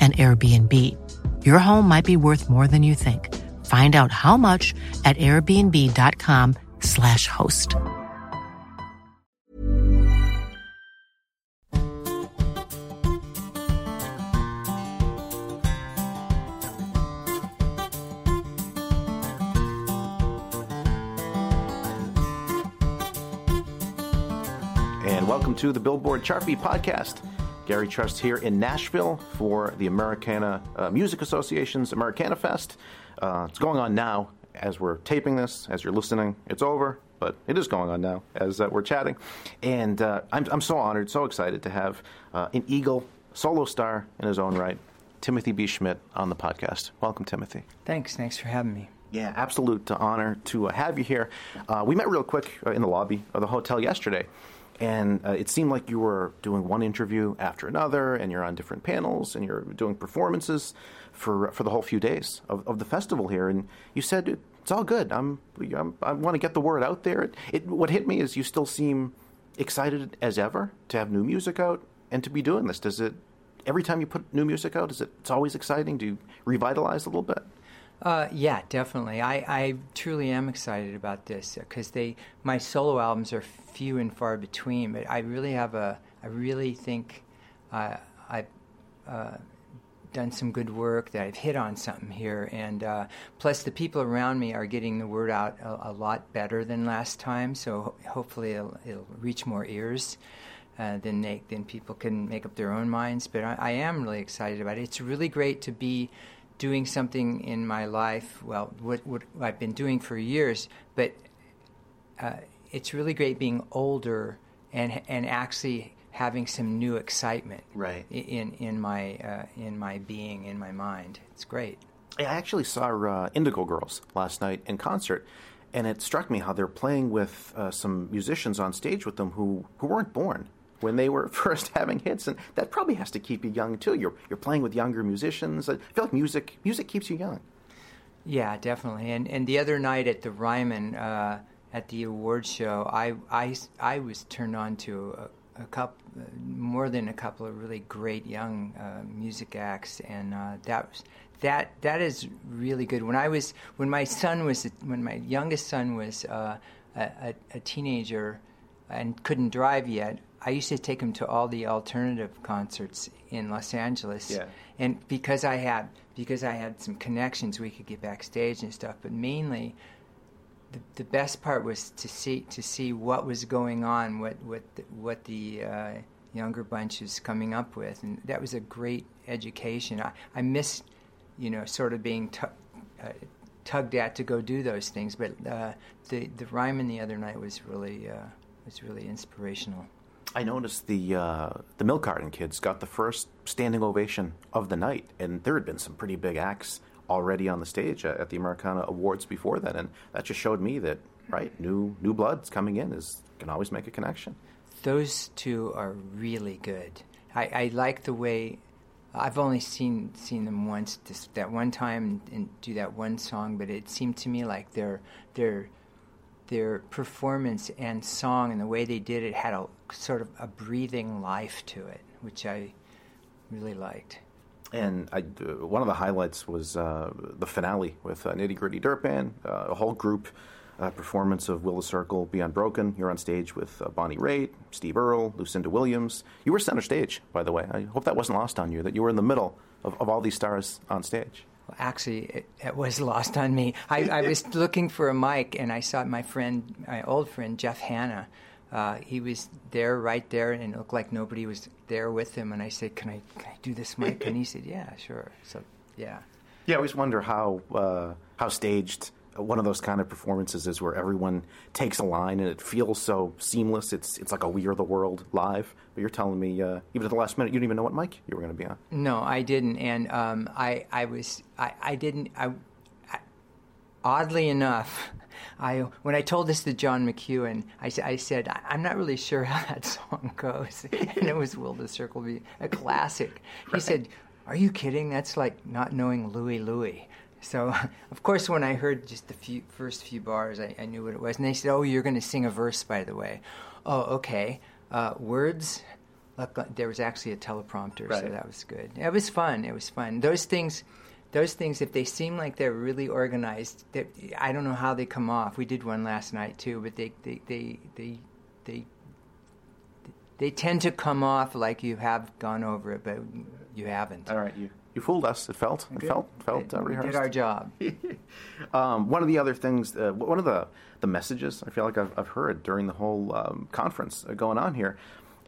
an Airbnb. Your home might be worth more than you think. Find out how much at airbnb.com/slash host. And welcome to the Billboard Chart podcast. Gary Trust here in Nashville for the Americana uh, Music Association's Americana Fest. Uh, it's going on now as we're taping this, as you're listening. It's over, but it is going on now as uh, we're chatting. And uh, I'm, I'm so honored, so excited to have uh, an Eagle solo star in his own right, Timothy B. Schmit, on the podcast. Welcome, Timothy. Thanks. Thanks for having me. Yeah, absolute honor to uh, have you here. we met real quick in the lobby of the hotel yesterday and uh, it seemed like you were doing one interview after another, and you're on different panels, and you're doing performances for for the whole few days of, of the festival here. And you said it's all good. I'm, I'm i want to get the word out there. It, it, what hit me is you still seem excited as ever to have new music out and to be doing this. Does it every time you put new music out? Is it it's always exciting? Do you revitalize a little bit? Uh, yeah, definitely. I, I truly am excited about this because they my solo albums are few and far between. But I really have a I really think uh, I've uh, done some good work. That I've hit on something here, and uh, plus the people around me are getting the word out a, a lot better than last time. So ho- hopefully it'll, it'll, reach more ears. Uh, then they, then people can make up their own minds. But I, I am really excited about it. It's really great to be doing something in my life, well, what, what I've been doing for years, but uh, it's really great being older and and actually having some new excitement right. in in my uh, in my being in my mind. It's great. I actually saw uh, Indigo Girls last night in concert, and it struck me how they're playing with uh, some musicians on stage with them who, who weren't born when they were first having hits, and that probably has to keep you young too. You're you're playing with younger musicians. I feel like music music keeps you young. Yeah, definitely. And and the other night at the Ryman uh, at the award show, I I I was turned on to a, a couple more than a couple of really great young uh, music acts, and uh, that was. That that is really good. When I was when my son was when my youngest son was uh, a, a teenager and couldn't drive yet, I used to take him to all the alternative concerts in Los Angeles, yeah. and because I had because I had some connections, we could get backstage and stuff. But mainly, the, the best part was to see to see what was going on, what what the, what the uh, younger bunch is coming up with, and that was a great education. I I missed, you know, sort of being. T- uh, tugged at to go do those things, but uh, the the Ryman the other night was really uh, was really inspirational. I noticed the uh, the milk carton kids got the first standing ovation of the night, and there had been some pretty big acts already on the stage at, the Americana Awards before that, and that just showed me that right new new bloods coming in is can always make a connection. Those two are really good. I, I like the way I've only seen seen them once this, that one time and do that one song, but it seemed to me like they're they're their performance and song and the way they did it had a sort of a breathing life to it, which I really liked. And I, uh, one of the highlights was uh, the finale with uh, Nitty Gritty Dirt Band, uh, a whole group uh, performance of Will the Circle Be Unbroken. You're on stage with uh, Bonnie Raitt, Steve Earle, Lucinda Williams. You were center stage, by the way. I hope that wasn't lost on you, that you were in the middle of, of all these stars on stage. Actually, it, it, was lost on me. I, I, was looking for a mic, and I saw my friend, my old friend, Jeff Hanna. Uh, he was there, right there, and it looked like nobody was there with him. And I said, "Can I, can I do this mic?" And he said, "Yeah, sure." So, yeah. Yeah, I always wonder how uh, how staged one of those kind of performances is where everyone takes a line and it feels so seamless. It's it's like a We Are the World live. But you're telling me uh, even at the last minute you didn't even know what mic you were going to be on. No, I didn't, and um, I I was I, I didn't I, I, oddly enough. I, when I told this to John McEuen, I, I said, I'm not really sure how that song goes. and it was Will the Circle Be a classic. He right. said, Are you kidding? That's like not knowing Louie Louie. So, of course, when I heard just the few, first few bars, I, I, knew what it was. And they said, "Oh, you're going to sing a verse, by the way." Oh, okay. Uh, words. Uh, there was actually a teleprompter, right. so that was good. It was fun. It was fun. Those things, those things, if they seem like they're really organized, I don't know how they come off. We did one last night too, but they, they, they, they, they, they tend to come off like you have gone over it, but you haven't. All right, you you fooled us. It felt. It felt. Felt uh, rehearsed. Did our job. um, one of the other things, uh, one of the the messages I feel like I've, I've heard during the whole um, conference uh, going on here,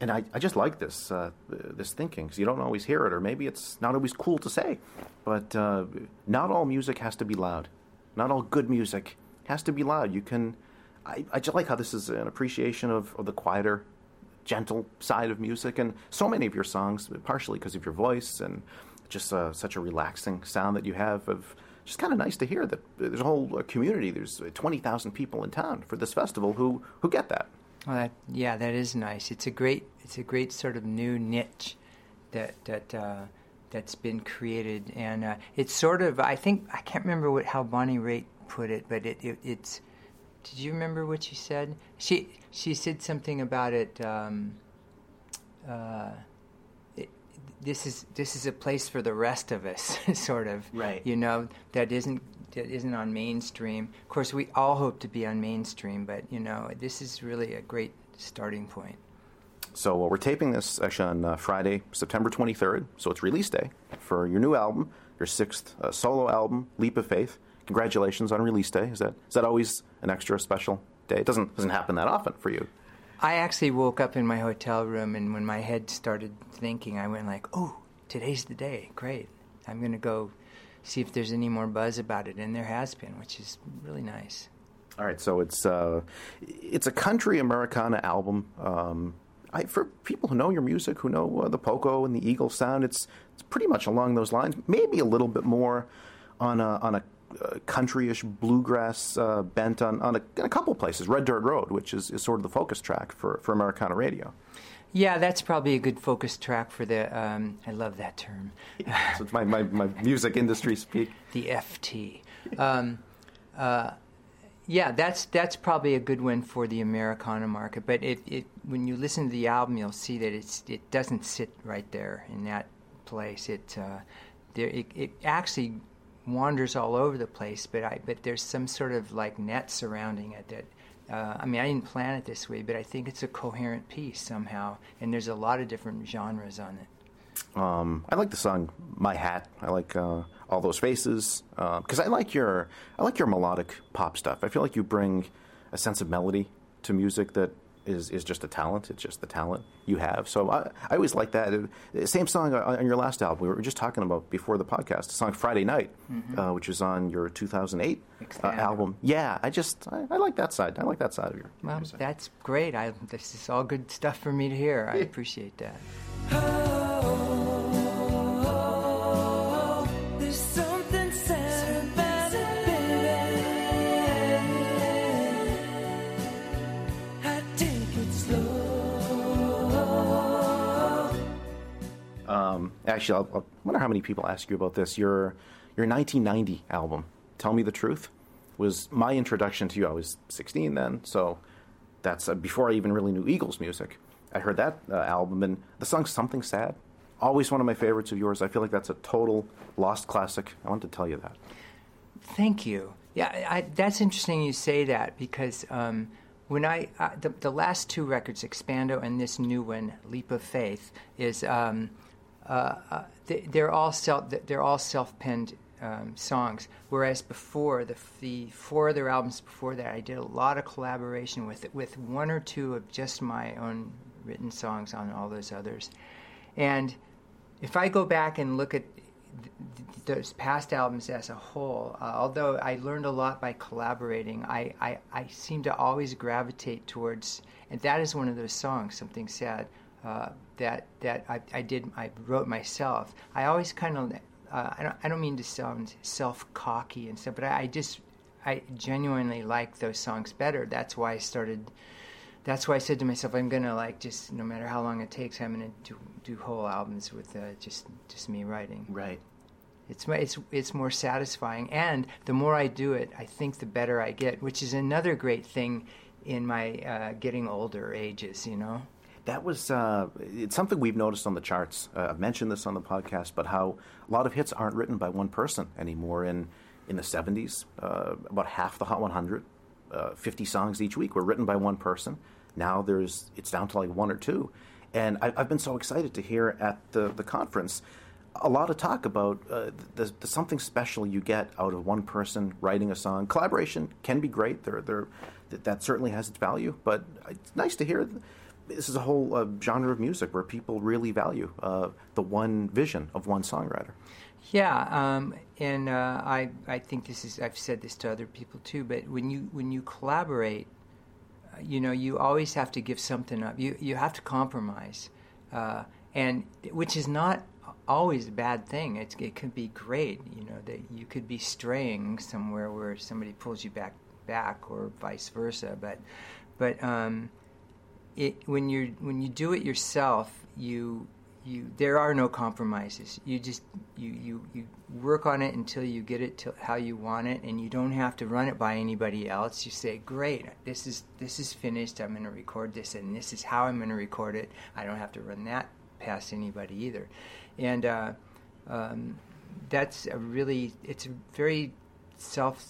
and I, I just like this uh, this thinking because you don't always hear it, or maybe it's not always cool to say, but uh, not all music has to be loud. Not all good music has to be loud. You can. I, I just like how this is an appreciation of, of the quieter gentle side of music and so many of your songs partially because of your voice and just uh, such a relaxing sound that you have of just kind of nice to hear that there's a whole uh, community. There's uh, 20,000 people in town for this festival who, who get that. Well, that, yeah, that is nice. It's a great it's a great sort of new niche that that uh, that's been created, and uh, it's sort of I think I can't remember what how Bonnie Raitt put it, but it, it it's. Did you remember what she said? She she said something about it. Um, uh, this is this is a place for the rest of us, sort of. Right. You know that isn't that isn't on mainstream. Of course, we all hope to be on mainstream, but you know this is really a great starting point. So uh, we're taping this actually on uh, Friday, September 23rd. So it's release day for your new album, your sixth uh, solo album, Leap of Faith. Congratulations on release day. Is that is that always an extra special day? It doesn't doesn't happen that often for you. I actually woke up in my hotel room, and when my head started thinking, I went like, "Oh, today's the day! Great! I'm going to go see if there's any more buzz about it." And there has been, which is really nice. All right, so it's uh, it's a country Americana album. Um, I, for people who know your music, who know uh, the Poco and the Eagle sound, it's it's pretty much along those lines. Maybe a little bit more on a on a countryish bluegrass uh, bent on, on a, a, couple places. Red Dirt Road, which is, is sort of the focus track for, for Americana radio. Yeah, that's probably a good focus track for the. Um, I love that term. Yeah, so it's my, my, my music industry speak. the FT. Um, uh, yeah, that's that's probably a good one for the Americana market. But it, it when you listen to the album, you'll see that it's it doesn't sit right there in that place. It uh, there it, it actually wanders all over the place, but I but there's some sort of like net surrounding it that. Uh, I mean, I didn't plan it this way, but I think it's a coherent piece somehow, and there's a lot of different genres on it. Um, I like the song "My Hat." I like uh, all those faces because uh, I like your I like your melodic pop stuff. I feel like you bring a sense of melody to music that is is just a talent. It's just the talent you have. So I, I always like that. Same song on your last album. We were just talking about before the podcast. The song "Friday Night," mm-hmm. uh, which was on your 2008 uh, album. Yeah, I just I, I, like that side. I like that side of your. Well, music. that's great. I, this is all good stuff for me to hear. I appreciate that. Actually, I'll, i wonder how many people ask you about this. Your your 1990 album, "Tell Me the Truth," was my introduction to you. I was 16 then, so that's uh, before I even really knew Eagles music. I heard that uh, album and the song "Something Sad." Always one of my favorites of yours. I feel like that's a total lost classic. I wanted to tell you that. Thank you. Yeah, I, that's interesting you say that because um, when I uh, the, the last two records, Expando and this new one, Leap of Faith, is um, uh, uh, they, are all self they're all self penned um, songs. Whereas before the the four other albums before that, I did a lot of collaboration with with one or two of just my own written songs on all those others, and if I go back and look at those past albums as a whole, uh, although I learned a lot by collaborating, I, I, I, seem to always gravitate towards, and that is one of those songs, Something Sad, uh, that, that I, I, did, I wrote myself. I always kind of, uh, I, don't, I don't mean to sound self cocky and stuff, but I, I just, I genuinely like those songs better. That's why I started that's why I said to myself, I'm gonna like just no matter how long it takes, I'm gonna do do whole albums with uh, just just me writing. Right. It's it's it's more satisfying, and the more I do it, I think the better I get, which is another great thing in my uh, getting older ages. You know. That was uh, it's something we've noticed on the charts. Uh, I've mentioned this on the podcast, but how a lot of hits aren't written by one person anymore. In in the '70s, uh, about half the Hot 100 uh, 50 songs each week were written by one person. Now there's it's down to like one or two, and I, have been so excited to hear at the the conference a lot of talk about uh, the, the, something special you get out of one person writing a song. Collaboration can be great. There, there, that, that certainly has its value. But it's nice to hear. This is a whole uh, genre of music where people really value uh, the one vision of one songwriter. Yeah, um, and uh, I I think this is I've said this to other people too. But when you when you collaborate, uh, you know you always have to give something up. You you have to compromise, uh, and which is not always a bad thing. It's, it could be great. You know that you could be straying somewhere where somebody pulls you back back or vice versa. But but um, it when you when you do it yourself, you you there are no compromises. You just you you you work on it until you get it to how you want it, and you don't have to run it by anybody else. You say, "Great, this is this is finished. I'm going to record this, and this is how I'm going to record it. I don't have to run that past anybody either." And uh, um, that's a really it's very self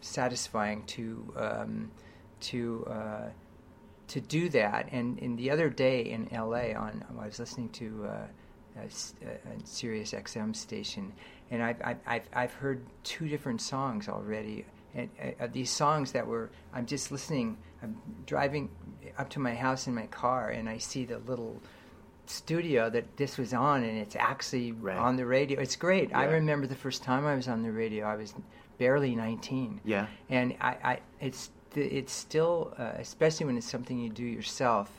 satisfying to um, to uh, to do that. And, and the other day in LA, on I was listening to uh, a, a Sirius XM station, and I've, I've, I've heard two different songs already. And uh, these songs that were, I'm just listening. I'm driving up to my house in my car, and I see the little studio that this was on, and it's actually right. on the radio. It's great. Yeah. I remember the first time I was on the radio. I was barely 19. Yeah. And I, I it's it's still, uh, especially when it's something you do yourself,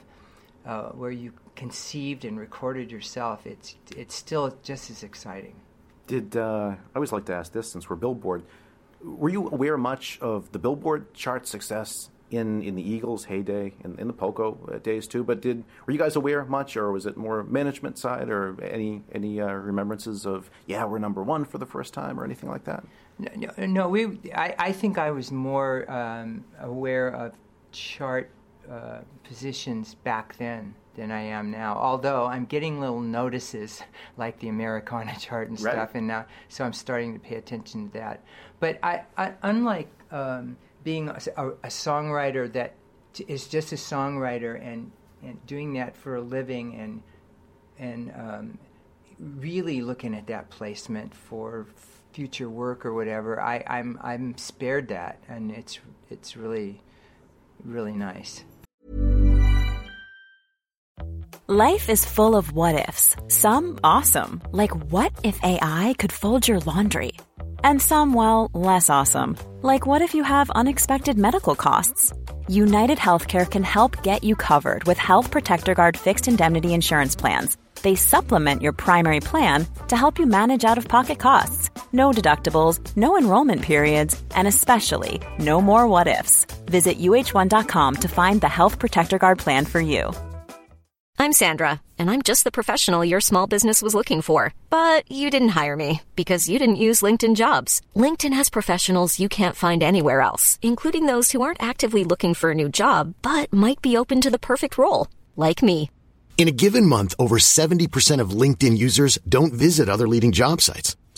uh, where you conceived and recorded yourself, it's it's still just as exciting. Did uh, I always like to ask this since we're Billboard? Were you aware much of the Billboard chart success in, in the Eagles' heyday, in, in the Poco uh, days too? But did were you guys aware much, or was it more management side, or any any uh, remembrances of yeah we're number one for the first time, or anything like that? No, no, we. I, I think I was more um, aware of chart uh, positions back then than I am now. Although I'm getting little notices like the Americana chart and stuff, right. and now so I'm starting to pay attention to that. But I, I unlike um, being a, a, a, songwriter that is just a songwriter and and doing that for a living and and um, really looking at that placement for future work or whatever, I, I'm I'm spared that, and it's it's really really nice. Life is full of what ifs. Some awesome, like what if AI could fold your laundry, and some well less awesome, like what if you have unexpected medical costs. United Healthcare can help get you covered with Health Protector Guard fixed indemnity insurance plans they supplement your primary plan to help you manage out of pocket costs. No deductibles, no enrollment periods, and especially no more what ifs. Visit uh1.com to find the Health Protector Guard plan for you. I'm Sandra, and I'm just the professional your small business was looking for. But you didn't hire me because you didn't use LinkedIn jobs. LinkedIn has professionals you can't find anywhere else, including those who aren't actively looking for a new job but might be open to the perfect role, like me. In a given month, over 70% of LinkedIn users don't visit other leading job sites.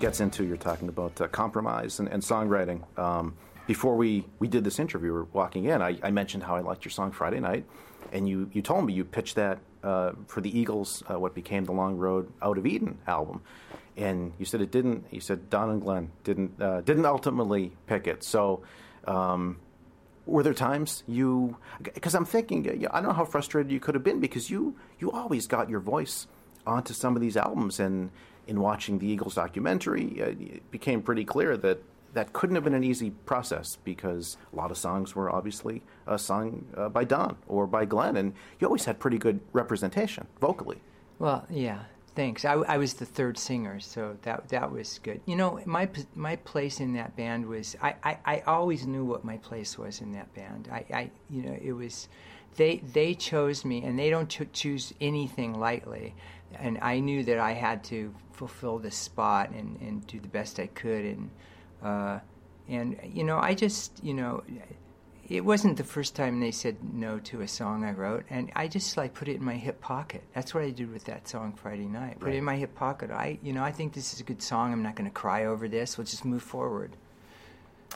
Gets into you're talking about uh, compromise and, and songwriting. Um, before we, we did this interview, we were walking in, I, I mentioned how I liked your song Friday Night, and you, you told me you pitched that uh, for the Eagles, uh, what became the Long Road Out of Eden album. And you said it didn't, you said Don and Glenn didn't, uh, didn't ultimately pick it. So, um, were there times you because i'm thinking i don't know how frustrated you could have been because you you always got your voice onto some of these albums and in watching the eagles documentary uh, it became pretty clear that that couldn't have been an easy process because a lot of songs were obviously uh, sung uh, by don or by glenn and you always had pretty good representation vocally Well, yeah, thanks. I, I was the third singer, so that that was good. You know, my my place in that band was I, I, I always knew what my place was in that band. I, I you know it was they they chose me, and they don't cho- choose anything lightly. And I knew that I had to fulfill this spot and, and do the best I could. And uh, and you know, I just you know it wasn't the first time they said no to a song I wrote, and I just like put it in my hip pocket. That's what I did with that song Friday night. Put it in my hip pocket. I, you know, I think this is a good song. I'm not going to cry over this. we'll just move forward.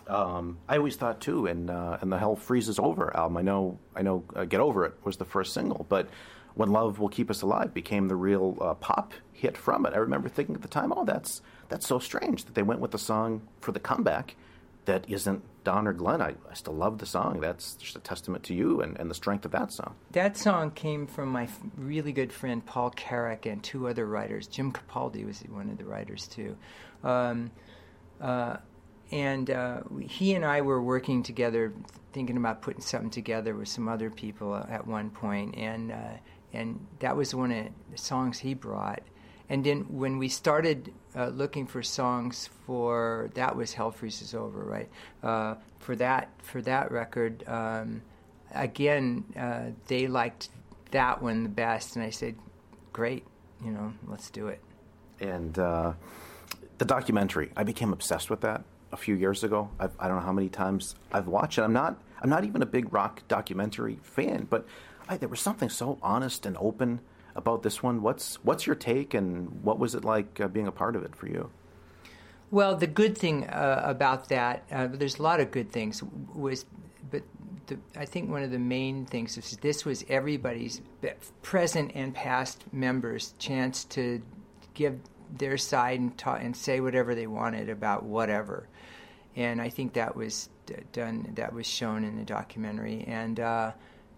um, I always thought too, and uh, and the Hell Freezes Over album. I know, I know, uh, Get Over It was the first single, but When Love Will Keep Us Alive became the real uh, pop hit from it. I remember thinking at the time, oh, that's that's so strange that they went with a song for the comeback that isn't Don or Glenn. I, I still love the song. That's just a testament to you and, and the strength of that song. That song came from my f- really good friend Paul Carrack and two other writers. Jim Capaldi was one of the writers too. Um, uh, and uh, he and I were working together, thinking about putting something together with some other people at one point, and uh, and that was one of the songs he brought. And then when we started uh, looking for songs for that was Hell Freezes Over, right? Uh, for that for that record, um, again uh, they liked that one the best, and I said, "Great, you know, let's do it." And uh, the documentary, I became obsessed with that a few years ago. I've, I don't know how many times I've watched it. I'm not. I'm not even a big rock documentary fan, but I, there was something so honest and open about this one. What's What's your take, and what was it like uh, being a part of it for you? Well, the good thing uh, about that, uh, there's a lot of good things, was, but the, I think one of the main things is this was everybody's present and past members' chance to give their side and ta- and say whatever they wanted about whatever, and I think that was d- done. That was shown in the documentary, and uh,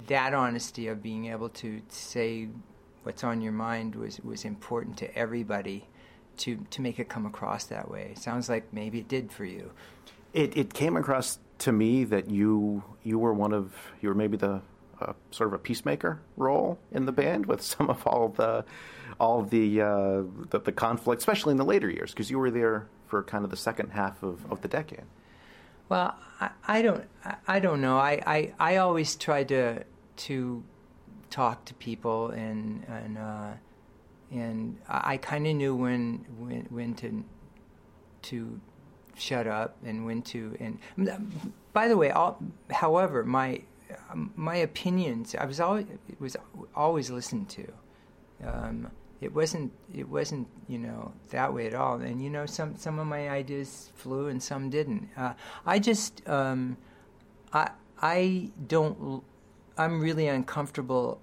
that honesty of being able to say what's on your mind was was important to everybody to to make it come across that way. Sounds like maybe it did for you. It it came across to me that you you were one of you were maybe the uh, sort of a peacemaker role in the band with some of all the all the uh, the, the conflict, especially in the later years, because you were there for kind of the second half of, of the decade. Well, I, I don't I, I don't know. I, I, I always try to to talk to people and and uh, and I, kind of knew when when when to to shut up and when to and by the way, all, however, my my opinions I was always was always listened to. Um, it wasn't it wasn't you know that way at all. And you know some some of my ideas flew and some didn't. Uh, I just um, I I don't I'm really uncomfortable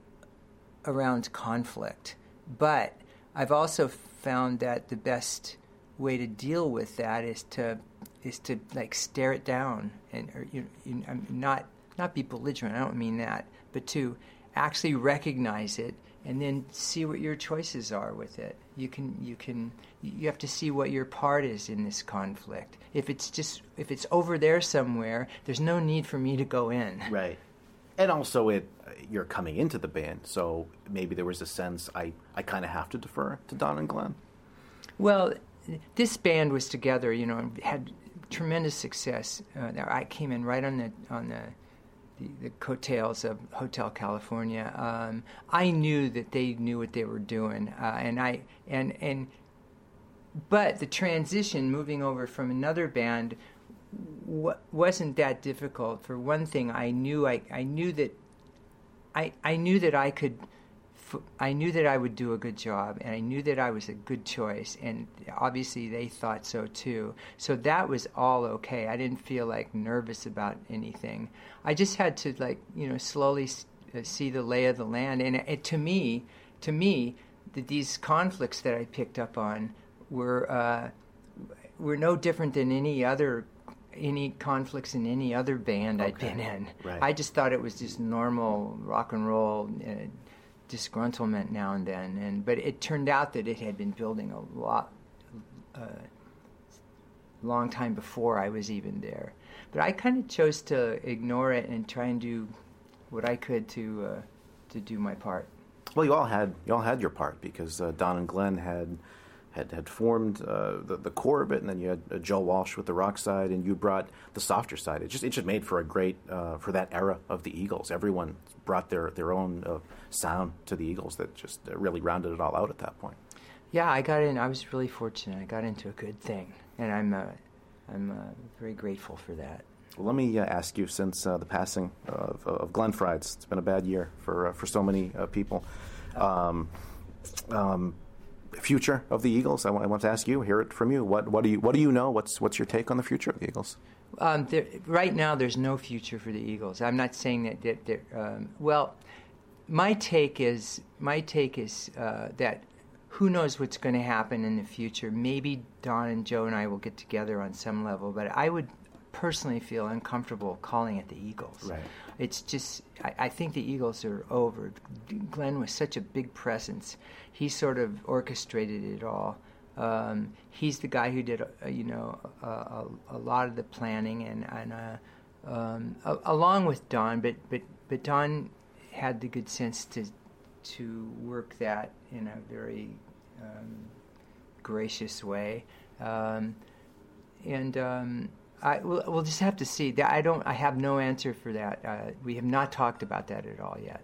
around conflict, but I've also found that the best way to deal with that is to is to like stare it down and or, you, you, not not be belligerent. I don't mean that, but to actually recognize it and then see what your choices are with it. You can you can you have to see what your part is in this conflict. If it's just if it's over there somewhere, there's no need for me to go in. Right. And also, it you're coming into the band, so maybe there was a sense I, I kind of have to defer to Don and Glenn. Well, this band was together, you know, and had tremendous success. Uh, I came in right on the on the the, the coattails of Hotel California. Um, I knew that they knew what they were doing, uh, and I and and but the transition, moving over from another band, w- wasn't that difficult. For one thing, I knew I, I knew that I I knew that I could. I knew that I would do a good job, and I knew that I was a good choice, and obviously they thought so too. So that was all okay. I didn't feel like nervous about anything. I just had to like you know slowly uh, see the lay of the land, and it, to me, to me, that these conflicts that I picked up on were uh, were no different than any other any conflicts in any other band I'd been in. Right. I just thought it was just normal rock and roll uh, disgruntlement now and then, and but it turned out that it had been building a lot. Uh, long time before I was even there, but I kind of chose to ignore it and try and do what I could to uh, to do my part. Well, you all had you all had your part because uh, Don and Glenn had had had formed uh, the the core of it, and then you had uh, Joe Walsh with the rock side, and you brought the softer side. It just it just made for a great uh, for that era of the Eagles. Everyone brought their their own uh, sound to the Eagles that just uh, really rounded it all out at that point. Yeah, I got in. I was really fortunate. I got into a good thing, and I'm uh, I'm uh, very grateful for that. Well, let me uh, ask you, since uh, the passing of, of Glenn Frey's, it's been a bad year for uh, for so many uh, people. Um, um, future of the Eagles. I want, I want to ask you, hear it from you. What what do you what do you know? What's what's your take on the future of the Eagles? Um, there, right now, there's no future for the Eagles. I'm not saying that. that, that um, well, my take is my take is uh, that who knows what's going to happen in the future. Maybe Don and Joe and I will get together on some level, but I would personally feel uncomfortable calling it the Eagles. Right. It's just I, I think the Eagles are over. Glenn was such a big presence. He sort of orchestrated it all. Um, he's the guy who did, uh, you know, a, a, a lot of the planning, and, and uh, um, a, along with Don. But but but Don had the good sense to to work that in a very um, gracious way, um, and um, I we'll, we'll just have to see. I don't. I have no answer for that. Uh, we have not talked about that at all yet.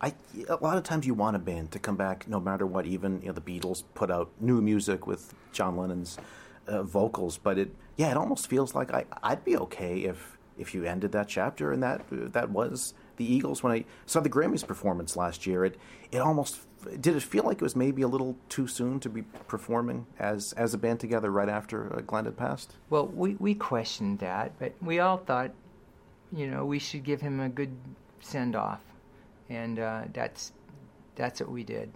I, a lot of times you want a band to come back no matter what. Even you know the Beatles put out new music with John Lennon's uh, vocals, but it yeah it almost feels like I I'd be okay if if you ended that chapter and that that was the Eagles. When I saw the Grammys performance last year, it it almost did it feel like it was maybe a little too soon to be performing as as a band together right after uh, Glenn had passed. Well, we we questioned that, but we all thought, you know, we should give him a good send off, and uh, that's that's what we did.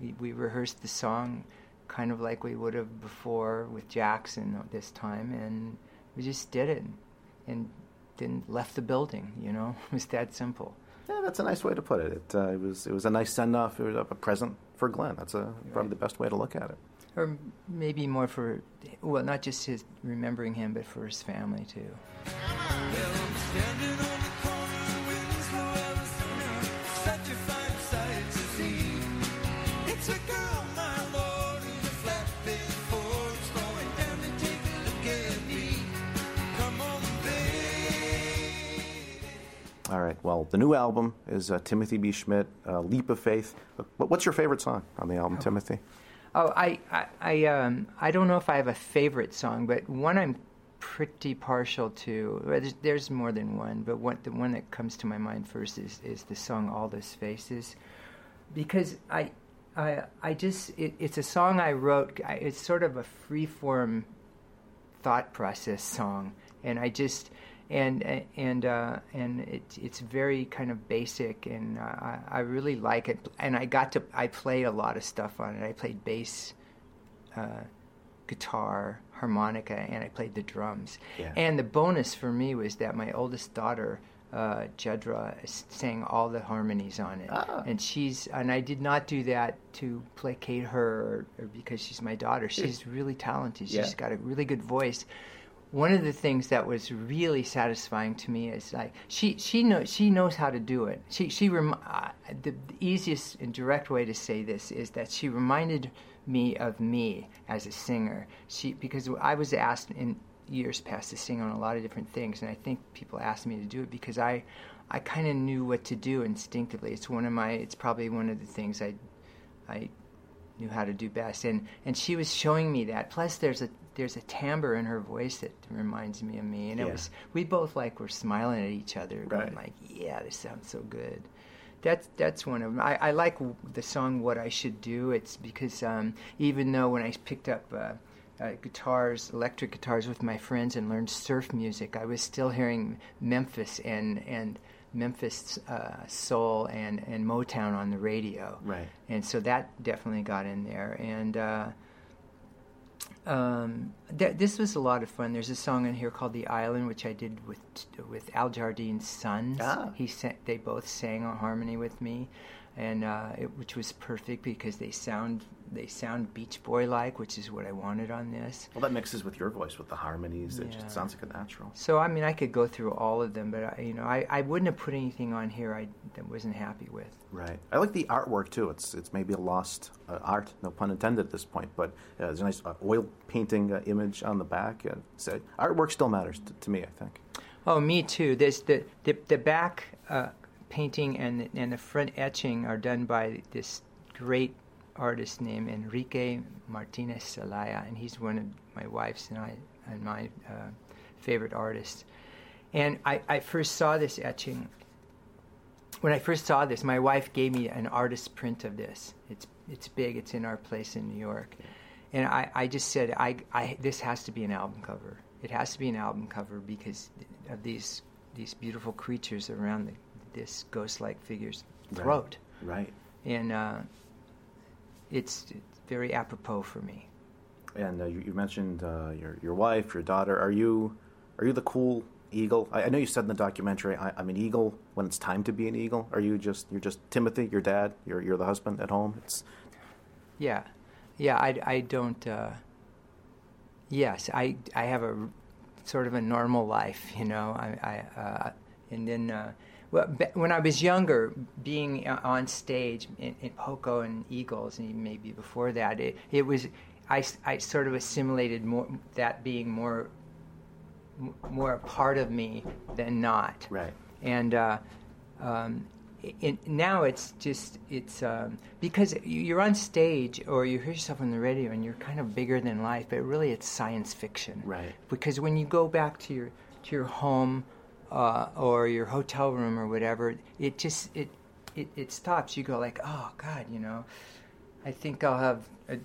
We, we rehearsed the song, kind of like we would have before with Jackson this time, and we just did it, and then left the building. You know, it was that simple. Yeah, that's a nice way to put it. It, uh, it was it was a nice send off. It was a present for Glenn. That's a, probably the best way to look at it. Or maybe more for, well, not just his remembering him, but for his family too. Well, the new album is uh, Timothy B. Schmit, uh, "Leap of Faith." What- What's your favorite song on the album, Timothy? Oh, I, I, I, um, I don't know if I have a favorite song, but one I'm pretty partial to. There's, there's more than one, but one, the one that comes to my mind first is, is the song "All Those Faces," because I, I, I just it, it's a song I wrote. I, it's sort of a free form thought process song, and I just and and uh, and it, it's very kind of basic, and uh, I, I really like it. And I got to I played a lot of stuff on it. I played bass, uh, guitar, harmonica, and I played the drums. Yeah. And the bonus for me was that my oldest daughter. Uh, Jedda sang all the harmonies on it, and she's and I did not do that to placate her or, or because she's my daughter. She's really talented. She's Yeah. got a really good voice. One of the things that was really satisfying to me is like she she knows she knows how to do it. She she rem- uh, the easiest and direct way to say this is that she reminded me of me as a singer. She because I was asked in years past to sing on a lot of different things, and I think people asked me to do it because I I kind of knew what to do instinctively. It's one of my it's probably one of the things I I knew how to do best, and and she was showing me that. Plus, there's a there's a timbre in her voice that reminds me of me, and it Yeah. was we both like were smiling at each other, going Right. like, "Yeah, this sounds so good." That's that's one of them. I, I like the song "What I Should Do." It's because um, even though when I picked up uh, uh, guitars, electric guitars with my friends and learned surf music, I was still hearing Memphis and and Memphis uh, soul and and Motown on the radio. Right. And so that definitely got in there. And uh, um, th- this was a lot of fun. There's a song in here called "The Island," which I did with with Al Jardine's sons. Ah. He sang, they both sang a harmony with me, and uh, it, which was perfect because they sound they sound Beach Boy like, which is what I wanted on this. Well, that mixes with your voice, with the harmonies. It just sounds like a natural. So I mean, I could go through all of them, but I, you know, I, I wouldn't have put anything on here I that wasn't happy with. Right. I like the artwork too. It's it's maybe a lost uh, art, no pun intended at this point, but uh, there's a nice uh, oil painting uh, image on the back. And so artwork still matters t- to me, I think. Oh, me too. There's the the, the back uh, painting and and the front etching are done by this great artist named Enrique Martinez Celaya, and he's one of my wife's and I and my uh, favorite artists. And I, I first saw this etching. When I first saw this, my wife gave me an artist print of this. It's it's big. It's in our place in New York, and I, I just said I, I this has to be an album cover. It has to be an album cover because of these these beautiful creatures around the, this ghost-like figure's throat, Right. and uh, it's very apropos for me. And uh, you, you mentioned uh, your your wife, your daughter. Are you are you the cool eagle? I, I know you said in the documentary, I, I'm an eagle when it's time to be an eagle. Are you just you're just Timothy, your dad? You're you're the husband at home. It's Yeah, yeah. I, I don't. Uh, yes, I I have a sort of a normal life, you know. I, I uh, and then uh, when I was younger, being uh, on stage in, in Poco and Eagles, and maybe before that, it it was I, I sort of assimilated more that being more more a part of me than not right. and uh, um, it, now it's just it's um, because you- you're on stage or you hear yourself on the radio and you're kind of bigger than life, but really it's science fiction. Right. Because when you go back to your to your home uh, or your hotel room or whatever, it just it, it it stops. You go like, oh God, you know, I think I'll have. A,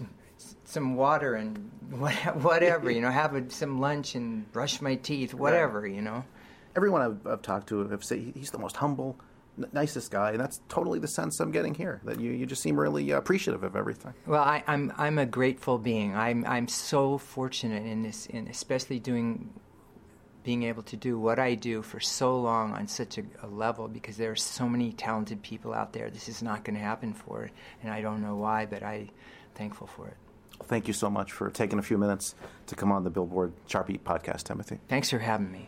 some water and what- whatever, you know, have a, some lunch and brush my teeth, whatever, you know. Everyone I've, I've talked to have said he's the most humble, n- nicest guy, and that's totally the sense I'm getting here. That you, you just seem really uh, appreciative of everything. Well, I, I'm I'm a grateful being. I'm I'm so fortunate in this, in especially doing, being able to do what I do for so long on such a, a level because there are so many talented people out there. This is not going to happen for, it, and I don't know why, but I'm thankful for it. Thank you so much for taking a few minutes to come on the Billboard Chart Beat podcast, Timothy. Thanks for having me.